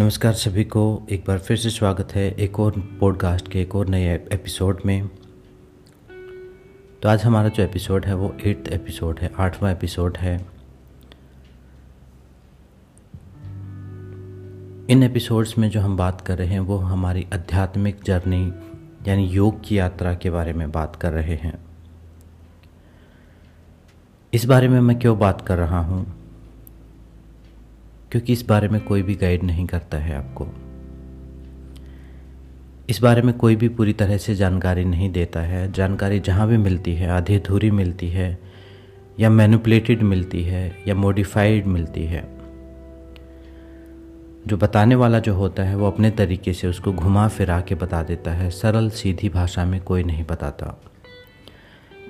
नमस्कार सभी को। एक बार फिर से स्वागत है एक और पॉडकास्ट के एक और नए एपिसोड में। तो आज हमारा जो एपिसोड है वो एट्थ एपिसोड है, आठवां एपिसोड है। इन एपिसोड्स में जो हम बात कर रहे हैं वो हमारी आध्यात्मिक जर्नी यानी योग की यात्रा के बारे में बात कर रहे हैं। इस बारे में मैं क्यों बात कर रहा हूँ? क्योंकि इस बारे में कोई भी गाइड नहीं करता है आपको। इस बारे में कोई भी पूरी तरह से जानकारी नहीं देता है। जानकारी जहाँ भी मिलती है, आधी अधूरी मिलती है, या मैनुपलेटेड मिलती है, या मॉडिफाइड मिलती है। जो बताने वाला जो होता है, वो अपने तरीके से उसको घुमा फिरा के बता देता है। सरल, सीधी भाषा में कोई नहीं बताता।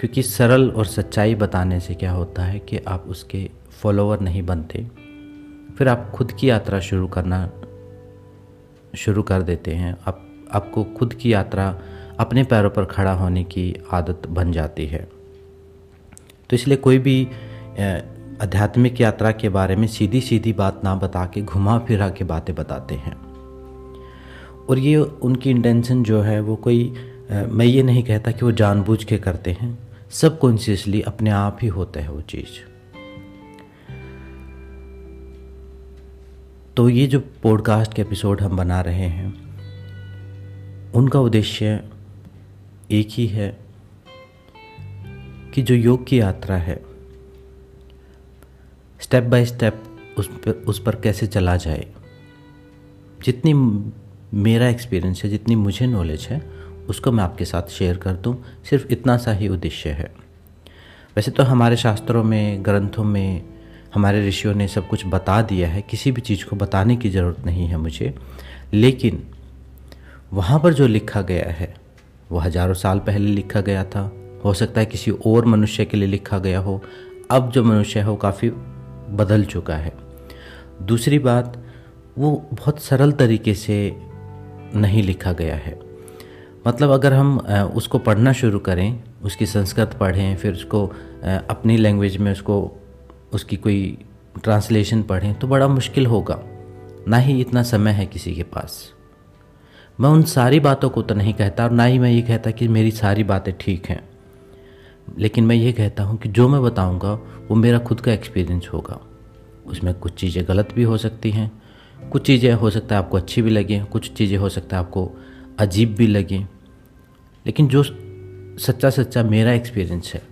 क्योंकि सरल और सच्चाई बताने से क्या होता है कि आप उसके फॉलोअर नहीं बनते। फिर आप खुद की यात्रा शुरू करना शुरू कर देते हैं। आप, आपको खुद की यात्रा अपने पैरों पर खड़ा होने की आदत बन जाती है। तो इसलिए कोई भी आध्यात्मिक यात्रा के बारे में सीधी सीधी बात ना बता के घुमा फिरा के बातें बताते हैं। और ये उनकी इंटेंशन जो है वो कोई मैं ये नहीं कहता कि वो जानबूझ के करते हैं। सब कॉन्शियसली अपने आप ही होता है वो चीज़। तो ये जो पॉडकास्ट के एपिसोड हम बना रहे हैं, उनका उद्देश्य एक ही है कि जो योग की यात्रा है स्टेप बाय स्टेप उस पर उस पर कैसे चला जाए। जितनी मेरा एक्सपीरियंस है, जितनी मुझे नॉलेज है, उसको मैं आपके साथ शेयर कर दूँ। सिर्फ़ इतना सा ही उद्देश्य है। वैसे तो हमारे शास्त्रों में, ग्रंथों में हमारे ऋषियों ने सब कुछ बता दिया है, किसी भी चीज़ को बताने की ज़रूरत नहीं है मुझे। लेकिन वहाँ पर जो लिखा गया है वो हज़ारों साल पहले लिखा गया था। हो सकता है किसी और मनुष्य के लिए लिखा गया हो। अब जो मनुष्य है, वो काफ़ी बदल चुका है। दूसरी बात, वो बहुत सरल तरीके से नहीं लिखा गया है। मतलब अगर हम उसको पढ़ना शुरू करें, उसकी संस्कृत पढ़ें, फिर उसको अपनी लैंग्वेज में उसको उसकी कोई ट्रांसलेशन पढ़ें तो बड़ा मुश्किल होगा। ना ही इतना समय है किसी के पास। मैं उन सारी बातों को तो नहीं कहता और ना ही मैं ये कहता कि मेरी सारी बातें ठीक हैं। लेकिन मैं ये कहता हूँ कि जो मैं बताऊँगा, वो मेरा खुद का एक्सपीरियंस होगा। उसमें कुछ चीज़ें गलत भी हो सकती हैं, कुछ चीज़ें हो सकता है आपको अच्छी भी लगें, कुछ चीज़ें हो सकता है आपको अजीब भी लगें। लेकिन जो सच्चा सच्चा मेरा एक्सपीरियंस है,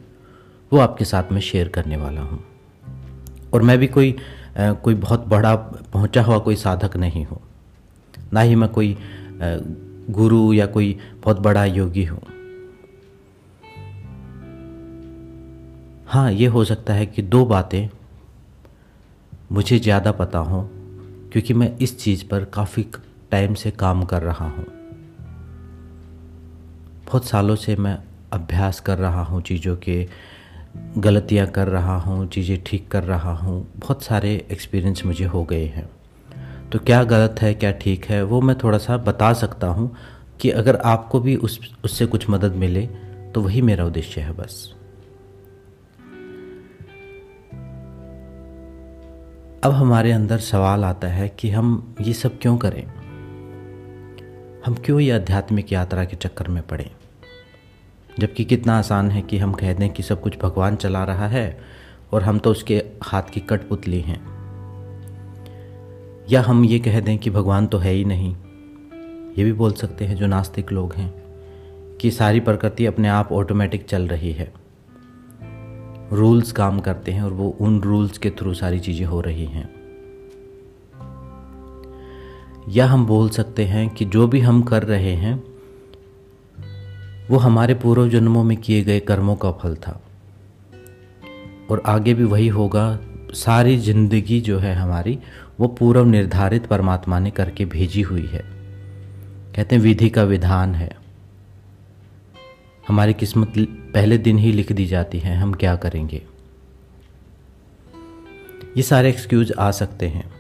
वो आपके साथ में शेयर करने वाला हूँ। और मैं भी कोई कोई बहुत बड़ा पहुँचा हुआ कोई साधक नहीं हूँ। ना ही मैं कोई गुरु या कोई बहुत बड़ा योगी हूँ। हाँ ये हो सकता है कि दो बातें मुझे ज़्यादा पता हों, क्योंकि मैं इस चीज़ पर काफ़ी टाइम से काम कर रहा हूँ। बहुत सालों से मैं अभ्यास कर रहा हूँ चीज़ों के गलतियाँ कर रहा हूँ, चीज़ें ठीक कर रहा हूँ, बहुत सारे एक्सपीरियंस मुझे हो गए हैं। तो क्या गलत है, क्या ठीक है, वो मैं थोड़ा सा बता सकता हूँ कि अगर आपको भी उस, उससे कुछ मदद मिले तो वही मेरा उद्देश्य है बस। अब हमारे अंदर सवाल आता है कि हम ये सब क्यों करें? हम क्यों ये आध्यात्मिक यात्रा के चक्कर में पड़े? जबकि कितना आसान है कि हम कह दें कि सब कुछ भगवान चला रहा है और हम तो उसके हाथ की कठपुतली हैं। या हम ये कह दें कि भगवान तो है ही नहीं। ये भी बोल सकते हैं जो नास्तिक लोग हैं कि सारी प्रकृति अपने आप ऑटोमेटिक चल रही है। रूल्स काम करते हैं और वो उन रूल्स के थ्रू सारी चीज़ें हो रही हैं। या हम बोल सकते हैं कि जो भी हम कर रहे हैं वो हमारे पूर्व जन्मों में किए गए कर्मों का फल था। और आगे भी वही होगा, सारी ज़िंदगी जो है हमारी, वो पूर्व निर्धारित परमात्मा ने करके भेजी हुई है। कहते हैं, विधि का विधान है। हमारी किस्मत पहले दिन ही लिख दी जाती है, हम क्या करेंगे? ये सारे एक्सक्यूज आ सकते हैं।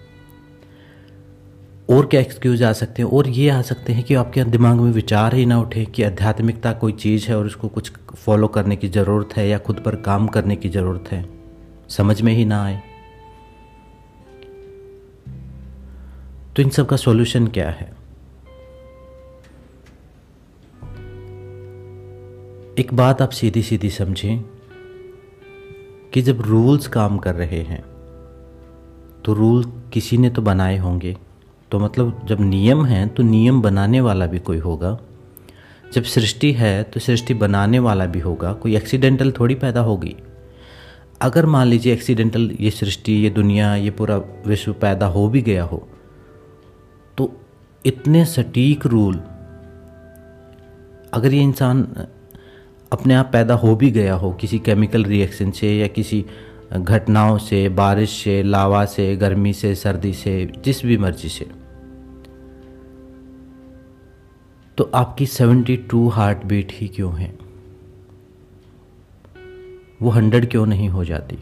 और क्या एक्सक्यूज आ सकते हैं? और ये आ सकते हैं कि आपके दिमाग में विचार ही ना उठे कि आध्यात्मिकता कोई चीज़ है और उसको कुछ फॉलो करने की ज़रूरत है या खुद पर काम करने की ज़रूरत है। समझ में ही ना आए। तो इन सब का सॉल्यूशन क्या है? एक बात आप सीधी सीधी समझें कि जब रूल्स काम कर रहे हैं तो रूल किसी ने तो बनाए होंगे। तो मतलब जब नियम हैं तो नियम बनाने वाला भी कोई होगा। जब सृष्टि है तो सृष्टि बनाने वाला भी होगा। कोई एक्सीडेंटल थोड़ी पैदा होगी। अगर मान लीजिए एक्सीडेंटल ये सृष्टि, ये दुनिया, ये पूरा विश्व पैदा हो भी गया हो तो इतने सटीक रूल, अगर ये इंसान अपने आप पैदा हो भी गया हो, किसी केमिकल रिएक्शन से या किसी घटनाओं से, बारिश से, लावा से, गर्मी से, सर्दी से, जिस भी मर्ज़ी से तो आपकी 72 हार्ट बीट ही क्यों है? वो हंड्रेड क्यों नहीं हो जाती?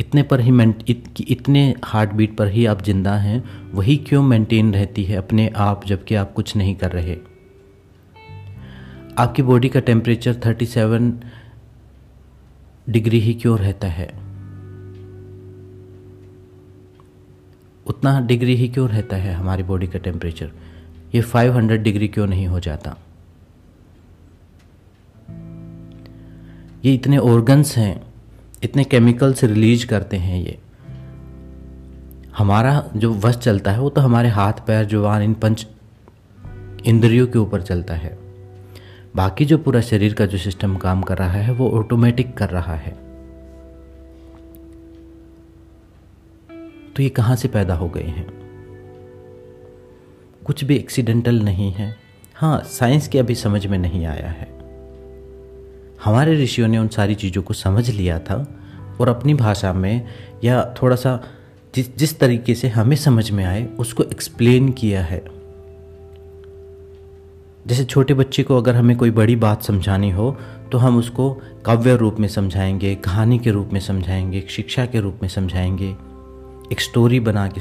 इतने पर ही इत, इतने हार्ट बीट पर ही आप ज़िंदा हैं वही क्यों मेंटेन रहती है अपने आप जबकि आप कुछ नहीं कर रहे? आपकी बॉडी का टेम्परेचर 37 डिग्री ही क्यों रहता है? उतना डिग्री ही क्यों रहता है हमारी बॉडी का टेम्परेचर ये 500 डिग्री क्यों नहीं हो जाता? ये इतने ऑर्गन्स हैं, इतने केमिकल्स रिलीज़ करते हैं ये। हमारा जो वश चलता है, वो तो हमारे हाथ, पैर, ज़ुबान, इन पंच इंद्रियों के ऊपर चलता है। बाकी जो पूरा शरीर का जो सिस्टम काम कर रहा है, वो ऑटोमेटिक कर रहा है। तो ये कहाँ से पैदा हो गए हैं? कुछ भी एक्सीडेंटल नहीं है। हाँ साइंस के अभी समझ में नहीं आया है। हमारे ऋषियों ने उन सारी चीज़ों को समझ लिया था और अपनी भाषा में या थोड़ा सा जिस जिस तरीके से हमें समझ में आए, उसको एक्सप्लेन किया है। जैसे छोटे बच्चे को अगर हमें कोई बड़ी बात समझानी हो तो हम उसको काव्य रूप में समझाएँगे, कहानी के रूप में समझाएँगे, शिक्षा के रूप में समझाएँगे, एक स्टोरी बना के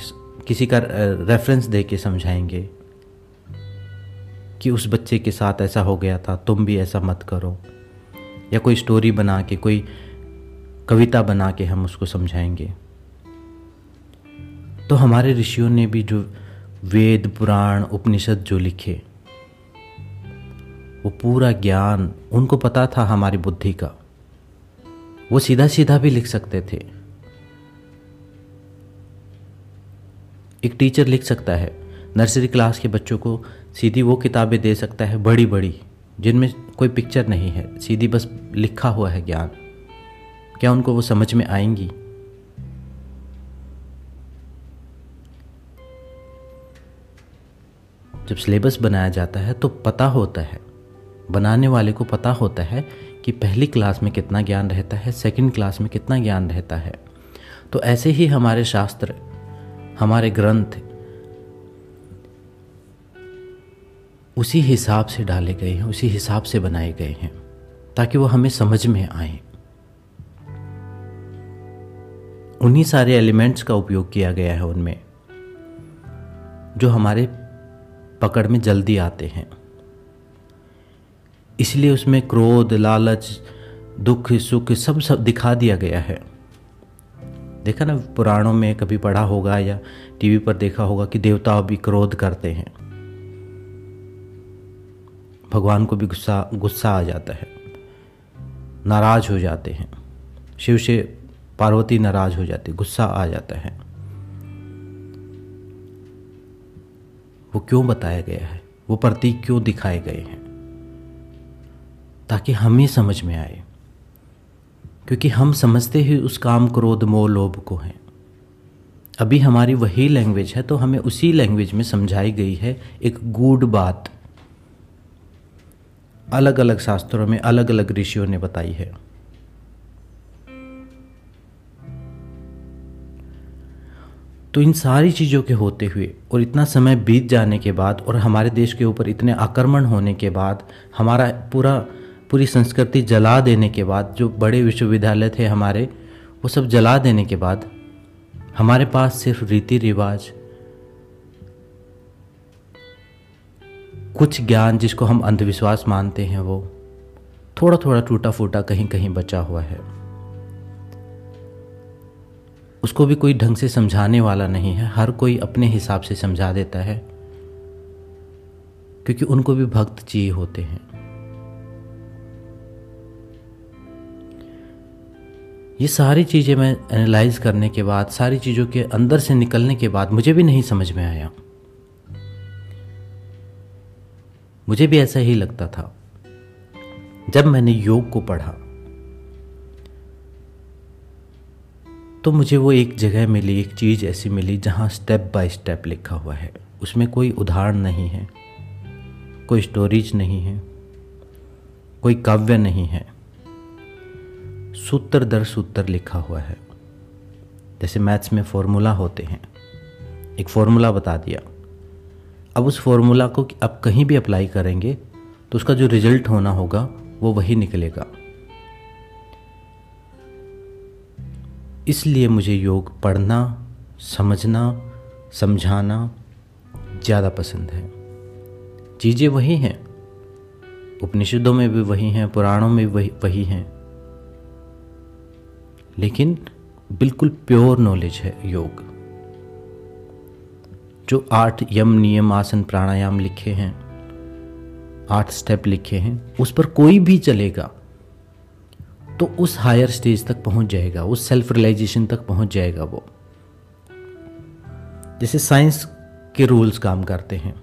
किसी का रेफरेंस दे के समझाएँगे कि उस बच्चे के साथ ऐसा हो गया था, तुम भी ऐसा मत करो। या कोई स्टोरी बना के कोई कविता बना के हम उसको समझाएँगे। तो हमारे ऋषियों ने भी जो वेद, पुराण, उपनिषद जो लिखे, वो पूरा ज्ञान, उनको पता था हमारी बुद्धि का। वो सीधा सीधा भी लिख सकते थे। एक टीचर लिख सकता है। नर्सरी क्लास के बच्चों को सीधी वो किताबें दे सकता है बड़ी बड़ी जिनमें कोई पिक्चर नहीं है। सीधी बस लिखा हुआ है ज्ञान। क्या उनको वो समझ में आएँगी? जब सिलेबस बनाया जाता है तो पता होता है। बनाने वाले को पता होता है कि पहली क्लास में कितना ज्ञान रहता है सेकंड क्लास में कितना ज्ञान रहता है। तो ऐसे ही हमारे शास्त्र हमारे ग्रंथ उसी हिसाब से डाले गए हैं, उसी हिसाब से बनाए गए हैं, ताकि वो हमें समझ में आए। उन्हीं सारे एलिमेंट्स का उपयोग किया गया है उनमें, जो हमारे पकड़ में जल्दी आते हैं। इसलिए उसमें क्रोध, लालच, दुख, सुख सब सब दिखा दिया गया है। देखा ना, पुराणों में कभी पढ़ा होगा या टीवी पर देखा होगा कि देवता भी क्रोध करते हैं। भगवान को भी गुस्सा गुस्सा आ जाता है। नाराज़ हो जाते हैं। शिव से पार्वती नाराज़ हो जाती, गुस्सा आ जाता है। वो क्यों बताया गया है? वो प्रतीक क्यों दिखाए गए हैं? ताकि हमें समझ में आए। क्योंकि हम समझते ही उस काम क्रोध, मोह, लोभ को हैं। अभी हमारी वही लैंग्वेज है तो हमें उसी लैंग्वेज में समझाई गई है एक गूढ़ बात। अलग अलग शास्त्रों में अलग अलग ऋषियों ने बताई है। तो इन सारी चीज़ों के होते हुए और इतना समय बीत जाने के बाद और हमारे देश के ऊपर इतने आक्रमण होने के बाद हमारा पूरा पूरी संस्कृति जला देने के बाद, जो बड़े विश्वविद्यालय थे हमारे, वो सब जला देने के बाद, हमारे पास सिर्फ़ रीति रिवाज, कुछ ज्ञान जिसको हम अंधविश्वास मानते हैं, वो थोड़ा थोड़ा टूटा फूटा कहीं कहीं बचा हुआ है। उसको भी कोई ढंग से समझाने वाला नहीं है, हर कोई अपने हिसाब से समझा देता है, क्योंकि उनको भी भक्त चाहिए होते हैं। ये सारी चीज़ें मैं एनालाइज करने के बाद, सारी चीज़ों के अंदर से निकलने के बाद मुझे भी नहीं समझ में आया। मुझे भी ऐसा ही लगता था। जब मैंने योग को पढ़ा तो मुझे वो एक जगह मिली, एक चीज़ ऐसी मिली जहाँ स्टेप बाय स्टेप लिखा हुआ है। उसमें कोई उदाहरण नहीं है, कोई स्टोरीज नहीं है, कोई काव्य नहीं है। सूत्र दर सूत्र लिखा हुआ है। जैसे मैथ्स में फॉर्मूला होते हैं। एक फॉर्मूला बता दिया। अब उस फॉर्मूला को आप कहीं भी अप्लाई करेंगे तो उसका जो रिज़ल्ट होना होगा, वो वही निकलेगा। इसलिए मुझे योग पढ़ना, समझना, समझाना ज़्यादा पसंद है। चीज़ें वही हैं। उपनिषदों में भी वही हैं, पुराणों में वही वही हैं। लेकिन बिल्कुल प्योर नॉलेज है योग। जो आठ यम नियम, आसन, प्राणायाम लिखे हैं, आठ स्टेप लिखे हैं, उस पर कोई भी चलेगा तो उस हायर स्टेज तक पहुँच जाएगा, उस सेल्फ रियलाइजेशन तक पहुँच जाएगा वो। जैसे साइंस के रूल्स काम करते हैं,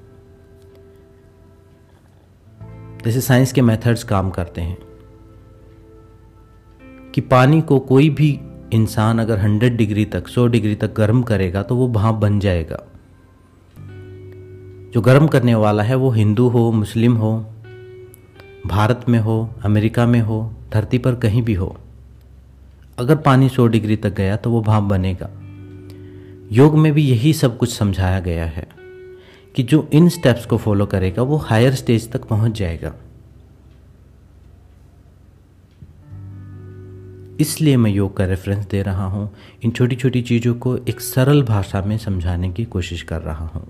जैसे साइंस के मेथड्स काम करते हैं कि पानी को कोई भी इंसान अगर 100 डिग्री तक 100 डिग्री तक गर्म करेगा तो वो भाप बन जाएगा। जो गर्म करने वाला है वो हिंदू हो, मुस्लिम हो, भारत में हो, अमेरिका में हो, धरती पर कहीं भी हो, अगर पानी 100 डिग्री तक गया तो वो भाप बनेगा। योग में भी यही सब कुछ समझाया गया है कि जो इन स्टेप्स को फॉलो करेगा वो हायर स्टेज तक पहुँच जाएगा। इसलिए मैं योग का रेफरेंस दे रहा हूँ। इन छोटी छोटी चीज़ों को एक सरल भाषा में समझाने की कोशिश कर रहा हूँ।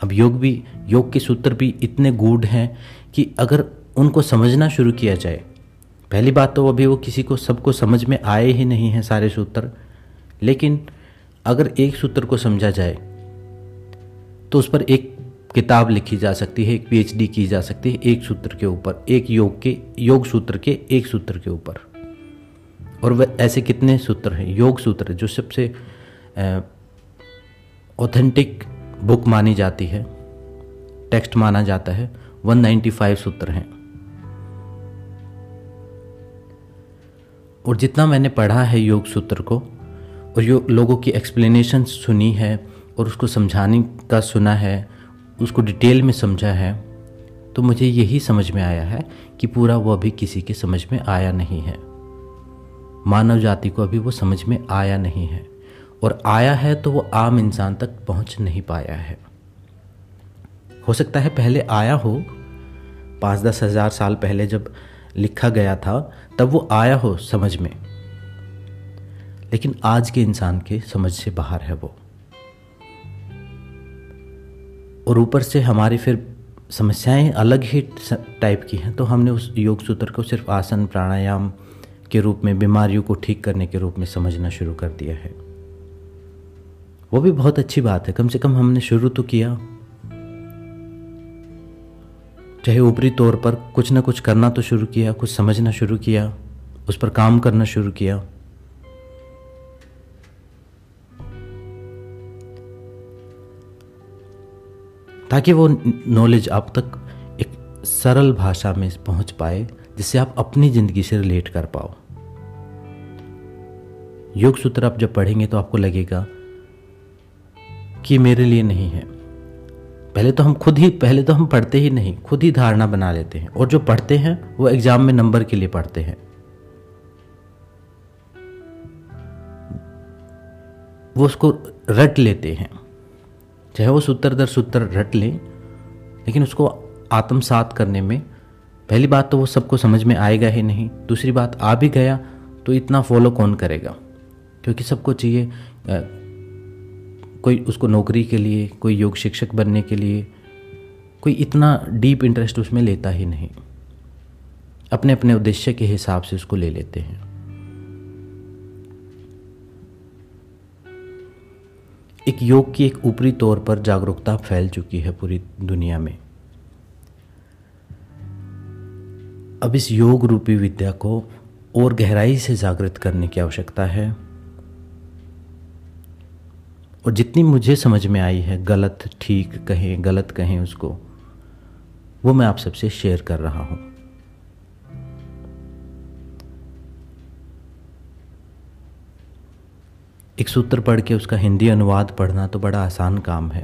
अब योग भी, योग के सूत्र भी इतने गूढ़ हैं कि अगर उनको समझना शुरू किया जाए, पहली बात तो अभी वो किसी को, सबको समझ में आए ही नहीं हैं सारे सूत्र, लेकिन अगर एक सूत्र को समझा जाए तो उस पर एक किताब लिखी जा सकती है, एक पीएचडी की जा सकती है, एक सूत्र के ऊपर, एक योग के, योग सूत्र के, एक सूत्र के ऊपर। और वह ऐसे कितने सूत्र हैं? योग सूत्र जो सबसे ऑथेंटिक बुक मानी जाती है टेक्स्ट माना जाता है 195 सूत्र हैं। और जितना मैंने पढ़ा है योग सूत्र को, और योग लोगों की एक्सप्लेनेशन सुनी है, और उसको समझाने का सुना है उसको डिटेल में समझा है तो मुझे यही समझ में आया है कि पूरा वो अभी किसी के समझ में आया नहीं है। मानव जाति को अभी वो समझ में आया नहीं है, और आया है तो वो आम इंसान तक पहुँच नहीं पाया है। हो सकता है पहले आया हो पाँच दस हज़ार साल पहले जब लिखा गया था, तब वो आया हो समझ में। लेकिन आज के इंसान के समझ से बाहर है वो। और ऊपर से हमारी फिर समस्याएँ अलग ही टाइप की हैं। तो हमने उस योग सूत्र को सिर्फ़ आसन, प्राणायाम के रूप में, बीमारियों को ठीक करने के रूप में समझना शुरू कर दिया है। वो भी बहुत अच्छी बात है। कम से कम हमने शुरू तो किया। चाहे ऊपरी तौर पर कुछ ना कुछ करना तो शुरू किया, कुछ समझना शुरू किया, उस पर काम करना शुरू किया। ताकि वो नॉलेज आप तक एक सरल भाषा में पहुँच पाए, जिससे आप अपनी ज़िंदगी से रिलेट कर पाओ। योग सूत्र आप जब पढ़ेंगे तो आपको लगेगा कि मेरे लिए नहीं है। पहले तो हम खुद ही, पहले तो हम पढ़ते ही नहीं, खुद ही धारणा बना लेते हैं। और जो पढ़ते हैं, वो एग्ज़ाम में नंबर के लिए पढ़ते हैं। वो उसको रट लेते हैं। चाहे वो सूत्र दर सूत्र रट लें, लेकिन उसको आत्मसात करने में, पहली बात तो वो सबको समझ में आएगा ही नहीं, दूसरी बात आ भी गया तो इतना फॉलो कौन करेगा? क्योंकि सबको चाहिए कोई उसको नौकरी के लिए, कोई योग शिक्षक बनने के लिए, कोई इतना डीप इंटरेस्ट उसमें लेता ही नहीं। अपने अपने उद्देश्य के हिसाब से उसको ले लेते हैं। एक योग की एक ऊपरी तौर पर जागरूकता फैल चुकी है पूरी दुनिया में। अब इस योग रूपी विद्या को और गहराई से जागृत करने की आवश्यकता है। और जितनी मुझे समझ में आई है, गलत, ठीक कहें, गलत कहें उसको, वो मैं आप सबसे शेयर कर रहा हूँ। एक सूत्र पढ़ के उसका हिंदी अनुवाद पढ़ना तो बड़ा आसान काम है।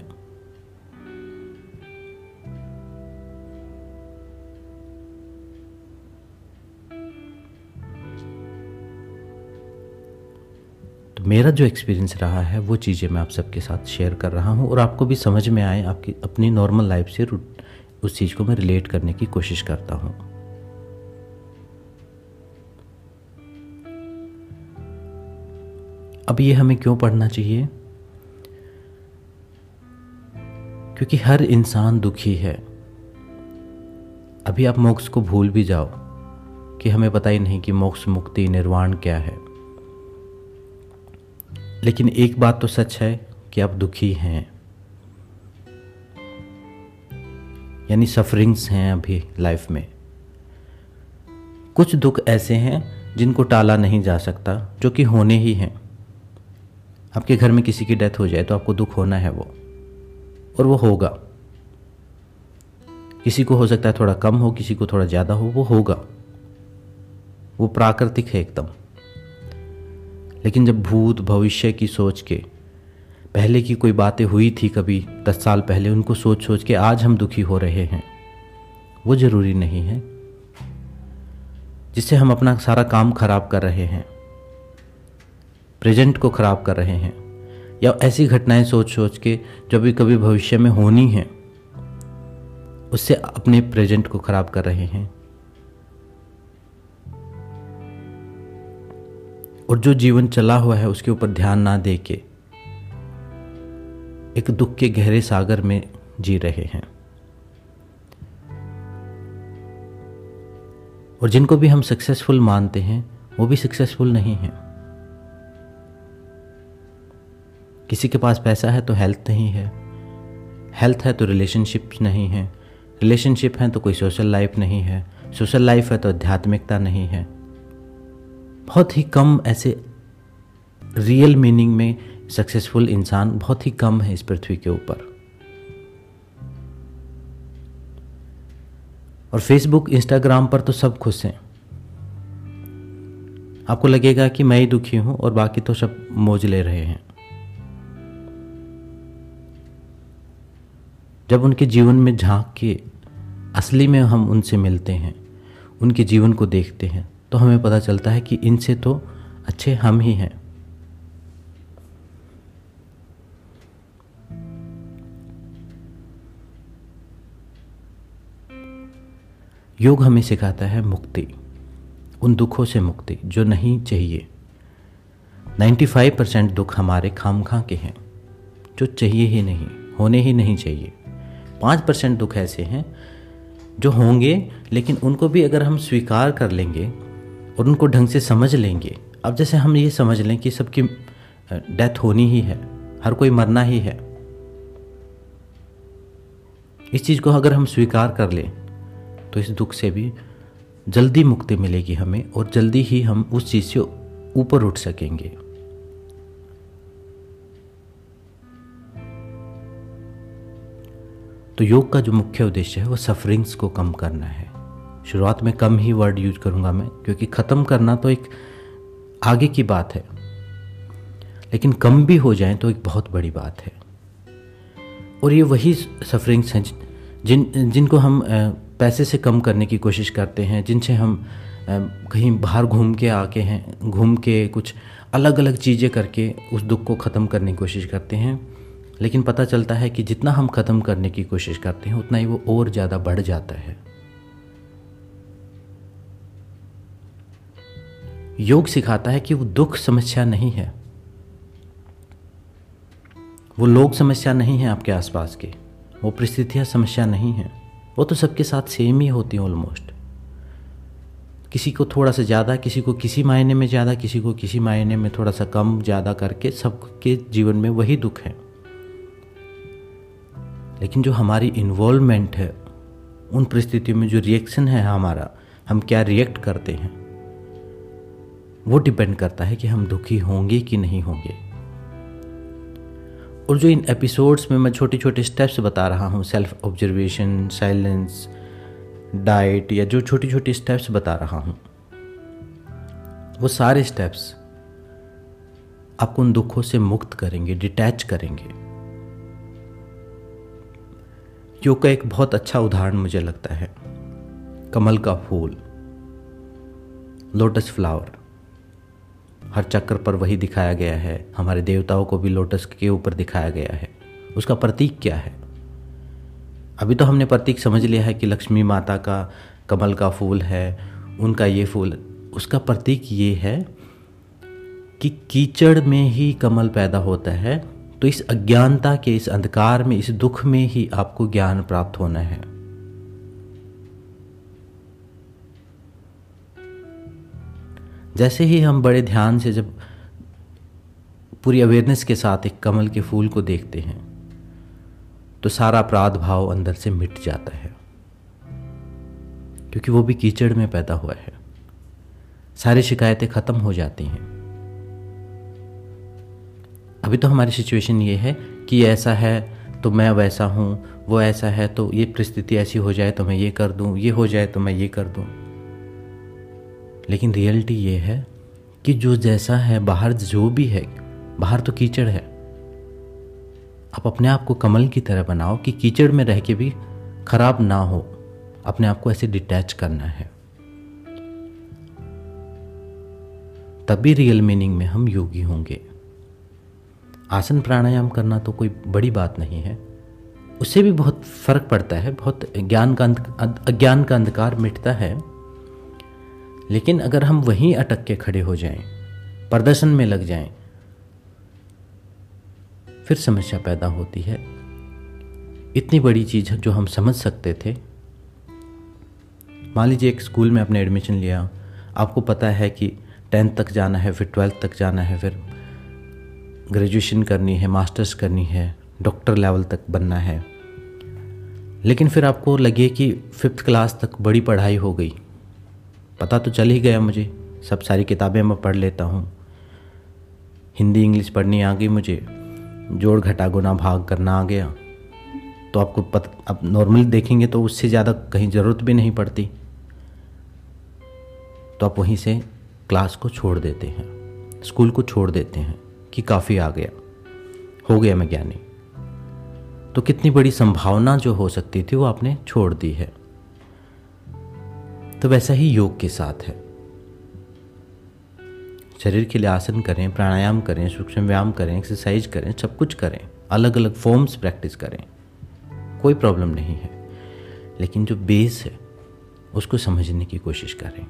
तो मेरा जो एक्सपीरियंस रहा है, वो चीज़ें मैं आप सबके साथ शेयर कर रहा हूँ और आपको भी समझ में आए, आपकी अपनी नॉर्मल लाइफ से उस चीज़ को मैं रिलेट करने की कोशिश करता हूँ। अब ये हमें क्यों पढ़ना चाहिए? क्योंकि हर इंसान दुखी है। अभी आप मोक्ष को भूल भी जाओ कि हमें पता ही नहीं कि मोक्ष मुक्ति निर्वाण क्या है। लेकिन एक बात तो सच है कि आप दुखी हैं। यानी सफरिंग्स हैं अभी लाइफ में। कुछ दुख ऐसे हैं जिनको टाला नहीं जा सकता, जो कि होने ही हैं। आपके घर में किसी की डेथ हो जाए तो आपको दुख होना है वो। और वो होगा। किसी को हो सकता है थोड़ा कम हो, किसी को थोड़ा ज़्यादा हो, वो होगा। वो प्राकृतिक है एकदम। लेकिन जब भूत, भविष्य की सोच के, पहले की कोई बातें हुई थी कभी, दस साल पहले, उनको सोच सोच के आज हम दुखी हो रहे हैं, वो ज़रूरी नहीं है। जिससे हम अपना सारा काम खराब कर रहे हैं। प्रेजेंट को ख़राब कर रहे हैं या ऐसी घटनाएँ सोच सोच के जो भी कभी भविष्य में होनी है, उससे अपने प्रेजेंट को ख़राब कर रहे हैं। और जो जीवन चला हुआ है, उसके ऊपर ध्यान ना दे के एक दुख के गहरे सागर में जी रहे हैं। और जिनको भी हम सक्सेसफुल मानते हैं, वो भी सक्सेसफुल नहीं हैं। किसी के पास पैसा है तो हेल्थ नहीं है। हेल्थ है तो रिलेशनशिप नहीं है। रिलेशनशिप है तो कोई सोशल लाइफ नहीं है। सोशल लाइफ है तो आध्यात्मिकता नहीं है। बहुत ही कम ऐसे रियल मीनिंग में सक्सेसफुल इंसान बहुत ही कम है इस पृथ्वी के ऊपर। और फेसबुक इंस्टाग्राम पर तो सब खुश हैं। आपको लगेगा कि मैं ही दुखी हूँ और बाकी तो सब मौज ले रहे हैं। जब उनके जीवन में झाँक के असली में हम उनसे मिलते हैं, उनके जीवन को देखते हैं तो हमें पता चलता है कि इनसे तो अच्छे हम ही हैं। योग हमें सिखाता है मुक्ति, उन दुखों से मुक्ति जो नहीं चाहिए। 95 परसेंट दुख हमारे खाम खां के हैं, जो चाहिए ही नहीं, होने ही नहीं चाहिए। पाँच परसेंट दुख ऐसे हैं जो होंगे, लेकिन उनको भी अगर हम स्वीकार कर लेंगे और उनको ढंग से समझ लेंगे, अब जैसे हम ये समझ लें कि सबकी डेथ होनी ही है, हर कोई मरना ही है। इस चीज़ को अगर हम स्वीकार कर लें तो इस दुख से भी जल्दी मुक्ति मिलेगी हमें और जल्दी ही हम उस चीज़ से ऊपर उठ सकेंगे। तो योग का जो मुख्य उद्देश्य है, वो सफरिंग्स को कम करना है। शुरुआत में कम ही वर्ड यूज़ करूँगा मैं, क्योंकि ख़त्म करना तो एक आगे की बात है। लेकिन कम भी हो जाए तो एक बहुत बड़ी बात है। और ये वही सफरिंग्स हैं जिन, जिनको हम पैसे से कम करने की कोशिश करते हैं, जिनसे हम कहीं बाहर घूम के आके हैं, घूम के कुछ अलग अलग चीज़ें करके उस दुख को ख़त्म करने की कोशिश करते हैं। लेकिन पता चलता है कि जितना हम ख़त्म करने की कोशिश करते हैं, उतना ही वो और ज़्यादा बढ़ जाता है। योग सिखाता है कि वो दुख समस्या नहीं है। वो लोग समस्या नहीं है आपके आसपास के। वो परिस्थितियाँ समस्या नहीं है। वो तो सबके साथ सेम ही होती हैं ऑलमोस्ट किसी को थोड़ा सा ज़्यादा, किसी को किसी मायने में ज़्यादा, किसी को किसी मायने में थोड़ा सा कम, ज़्यादा करके सबके जीवन में वही दुख है। लेकिन जो हमारी इन्वॉल्वमेंट है, उन परिस्थितियों में जो रिएक्शन है हमारा, हम क्या रिएक्ट करते हैं? वो डिपेंड करता है कि हम दुखी होंगे कि नहीं होंगे। और जो इन एपिसोड्स में मैं छोटे छोटे स्टेप्स बता रहा हूँ सेल्फ ऑब्जर्वेशन साइलेंस डाइट या जो छोटी छोटी स्टेप्स बता रहा हूँ, वो सारे स्टेप्स आपको उन दुखों से मुक्त करेंगे डिटैच करेंगे। योग का एक बहुत अच्छा उदाहरण मुझे लगता है। कमल का फूल लोटस फ्लावर हर चक्र पर वही दिखाया गया है। हमारे देवताओं को भी लोटस के ऊपर दिखाया गया है। उसका प्रतीक क्या है? अभी तो हमने प्रतीक समझ लिया है कि लक्ष्मी माता का कमल का फूल है, उनका ये फूल। उसका प्रतीक ये है कि कीचड़ में ही कमल पैदा होता है। तो इस अज्ञानता के, इस अंधकार में, इस दुख में ही आपको ज्ञान प्राप्त होना है। जैसे ही हम बड़े ध्यान से जब पूरी अवेयरनेस के साथ एक कमल के फूल को देखते हैं तो सारा अपराध भाव अंदर से मिट जाता है। क्योंकि वो भी कीचड़ में पैदा हुआ है। सारी शिकायतें ख़त्म हो जाती हैं। अभी तो हमारी सिचुएशन ये है कि ऐसा है तो मैं वैसा हूँ, वो ऐसा है तो ये परिस्थिति ऐसी हो जाए तो मैं ये कर दूँ, ये हो जाए तो मैं ये कर दूँ। लेकिन रियलिटी ये है कि जो जैसा है, बाहर जो भी है, बाहर तो कीचड़ है। आप अपने आप को कमल की तरह बनाओ कि कीचड़ में रह के भी खराब ना हो, अपने आप को ऐसे डिटैच करना है। तभी रियल मीनिंग में हम योगी होंगे। आसन प्राणायाम करना तो कोई बड़ी बात नहीं है। उससे भी बहुत फ़र्क पड़ता है बहुत ज्ञान का अज्ञान का अंधकार मिटता है। लेकिन अगर हम वहीं अटक के खड़े हो जाएँ, प्रदर्शन में लग जाएँ, फिर समस्या पैदा होती है। इतनी बड़ी चीज़ जो हम समझ सकते थे। मान लीजिए एक स्कूल में आपने एडमिशन लिया आपको पता है कि टेंथ तक जाना है फिर ट्वेल्थ तक जाना है फिर ग्रेजुएशन करनी है, मास्टर्स करनी है, डॉक्टर लेवल तक बनना है। लेकिन फिर आपको लगे कि फिफ्थ क्लास तक बड़ी पढ़ाई हो गई। पता तो चल ही गया मुझे, सब सारी किताबें मैं पढ़ लेता हूँ। हिंदी, इंग्लिश पढ़नी आ गई मुझे, जोड़ घटा गुना भाग करना आ गया। तो आपको पत, आप नॉर्मल देखेंगे तो उससे ज़्यादा कहीं ज़रूरत भी नहीं पड़ती। तो आप वहीं से क्लास को छोड़ देते हैं, स्कूल को छोड़ देते हैं। कि काफ़ी आ गया। हो गया मैं ज्ञानी। तो कितनी बड़ी संभावना जो हो सकती थी वो आपने छोड़ दी है। तो वैसा ही योग के साथ है। शरीर के लिए आसन करें, प्राणायाम करें, सूक्ष्म व्यायाम करें एक्सरसाइज करें, सब कुछ करें। अलग अलग फॉर्म्स प्रैक्टिस करें। कोई प्रॉब्लम नहीं है। लेकिन जो बेस है, उसको समझने की कोशिश करें।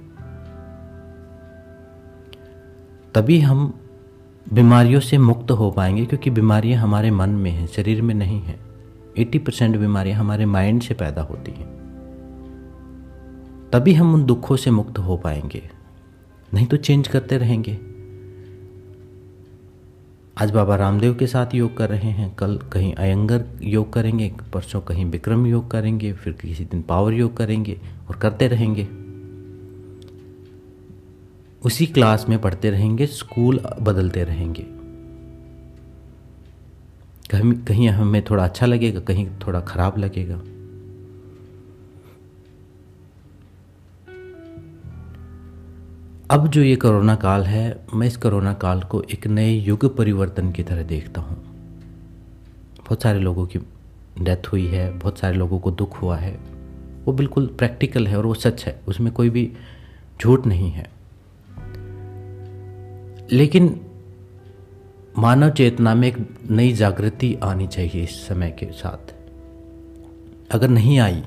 तभी हम बीमारियों से मुक्त हो पाएँगे क्योंकि बीमारियाँ हमारे मन में हैं, शरीर में नहीं है। 80 परसेंट बीमारियाँ हमारे माइंड से पैदा होती हैं। तभी हम उन दुखों से मुक्त हो पाएँगे। नहीं तो चेंज करते रहेंगे। आज बाबा रामदेव के साथ योग कर रहे हैं, कल कहीं अयंगर योग करेंगे, परसों कहीं विक्रम योग करेंगे, फिर किसी दिन पावर योग करेंगे और करते रहेंगे। उसी क्लास में पढ़ते रहेंगे, स्कूल बदलते रहेंगे। कहीं कहीं हमें थोड़ा अच्छा लगेगा, कहीं थोड़ा खराब लगेगा। अब जो ये कोरोना काल है, मैं इस कोरोना काल को एक नए युग परिवर्तन की तरह देखता हूँ। बहुत सारे लोगों की डेथ हुई है, बहुत सारे लोगों को दुख हुआ है। वो बिल्कुल प्रैक्टिकल है और वो सच है, उसमें कोई भी झूठ नहीं है। लेकिन मानव चेतना में एक नई जागृति आनी चाहिए इस समय के साथ। अगर नहीं आई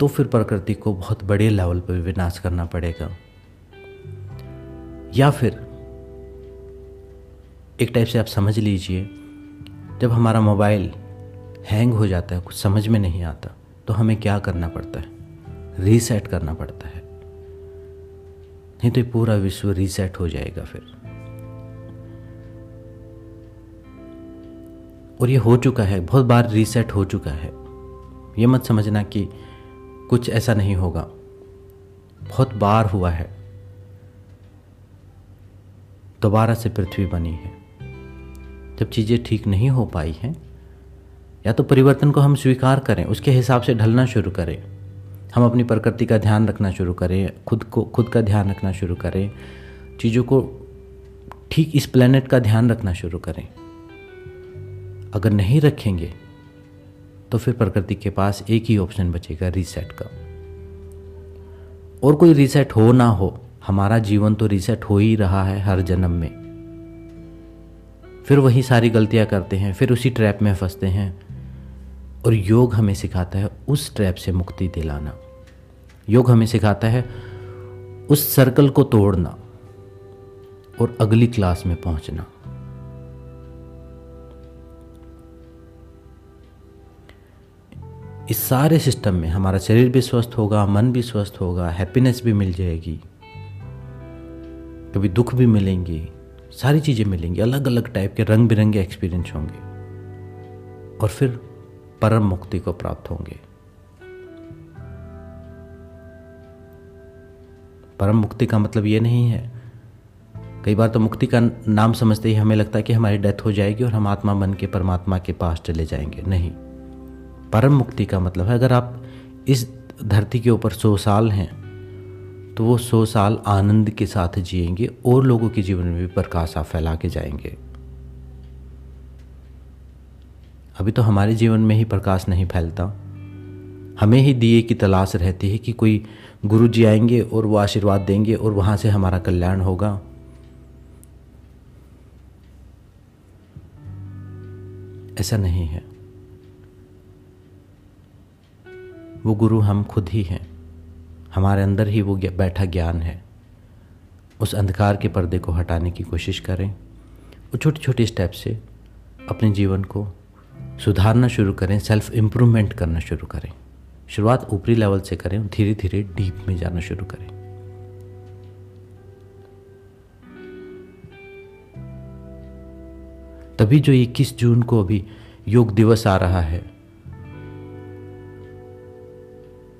तो फिर प्रकृति को बहुत बड़े लेवल पर विनाश करना पड़ेगा। या फिर एक टाइप से आप समझ लीजिए, जब हमारा मोबाइल हैंग हो जाता है, कुछ समझ में नहीं आता तो हमें क्या करना पड़ता है? रीसेट करना पड़ता है। नहीं तो पूरा विश्व रीसेट हो जाएगा फिर। और ये हो चुका है, बहुत बार रीसेट हो चुका है। ये मत समझना कि कुछ ऐसा नहीं होगा। बहुत बार हुआ है। दोबारा से पृथ्वी बनी है। जब चीज़ें ठीक नहीं हो पाई हैं, या तो परिवर्तन को हम स्वीकार करें, उसके हिसाब से ढलना शुरू करें। हम अपनी प्रकृति का ध्यान रखना शुरू करें, खुद को, खुद का ध्यान रखना शुरू करें, चीज़ों को ठीक इस प्लेनेट का ध्यान रखना शुरू करें। अगर नहीं रखेंगे तो फिर प्रकृति के पास एक ही ऑप्शन बचेगा रीसेट का। और कोई रीसेट हो ना हो, हमारा जीवन तो रीसेट हो ही रहा है हर जन्म में। फिर वही सारी गलतियाँ करते हैं, फिर उसी ट्रैप में फंसते हैं। और योग हमें सिखाता है उस ट्रैप से मुक्ति दिलाना। योग हमें सिखाता है उस सर्कल को तोड़ना और अगली क्लास में पहुँचना। इस सारे सिस्टम में हमारा शरीर भी स्वस्थ होगा, मन भी स्वस्थ होगा, हैप्पीनेस भी मिल जाएगी। कभी दुख भी मिलेंगे, सारी चीज़ें मिलेंगी अलग अलग टाइप के रंग बिरंगे एक्सपीरियंस होंगे। और फिर परम मुक्ति को प्राप्त होंगे। परम मुक्ति का मतलब ये नहीं है। कई बार तो मुक्ति का नाम समझते ही हमें लगता है कि हमारी डेथ हो जाएगी और हम आत्मा बन के परमात्मा के पास चले जाएँगे। नहीं। परम मुक्ति का मतलब है, अगर आप इस धरती के ऊपर सौ साल हैं तो वो सौ साल आनंद के साथ जिएँगे और लोगों के जीवन में भी प्रकाश आप फैला के जाएँगे। अभी तो हमारे जीवन में ही प्रकाश नहीं फैलता। हमें ही दिए की तलाश रहती है कि कोई गुरु जी आएँगे और वो आशीर्वाद देंगे और वहाँ से हमारा कल्याण होगा। ऐसा नहीं है। वो गुरु हम खुद ही हैं। हमारे अंदर ही वो बैठा ज्ञान है। उस अंधकार के पर्दे को हटाने की कोशिश करें। और छोटे छोटे स्टेप से अपने जीवन को सुधारना शुरू करें सेल्फ इम्प्रूवमेंट करना शुरू करें। शुरुआत ऊपरी लेवल से करें, धीरे धीरे डीप में जाना शुरू करें। तभी जो 21 जून को अभी योग दिवस आ रहा है,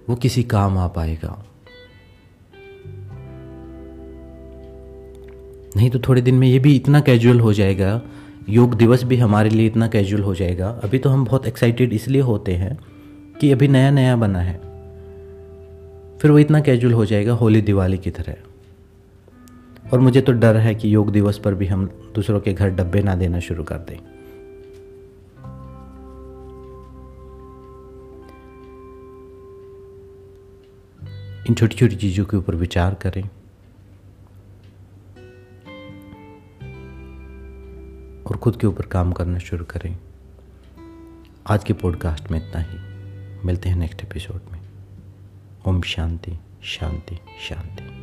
वो किसी काम आ पाएगा। नहीं तो थोड़े दिन में ये भी इतना कैजुअल हो जाएगा योग दिवस भी हमारे लिए इतना कैजुअल हो जाएगा। अभी तो हम बहुत एक्साइटेड इसलिए होते हैं कि अभी नया नया बना है। फिर वो इतना कैजुअल हो जाएगा होली दिवाली की तरह। और मुझे तो डर है कि योग दिवस पर भी हम दूसरों के घर डब्बे ना देना शुरू कर दें। इन छोटी छोटी चीज़ों के ऊपर विचार करें। और खुद के ऊपर काम करना शुरू करें। आज के पॉडकास्ट में इतना ही। मिलते हैं नेक्स्ट एपिसोड में। ओम शांति शांति शांति।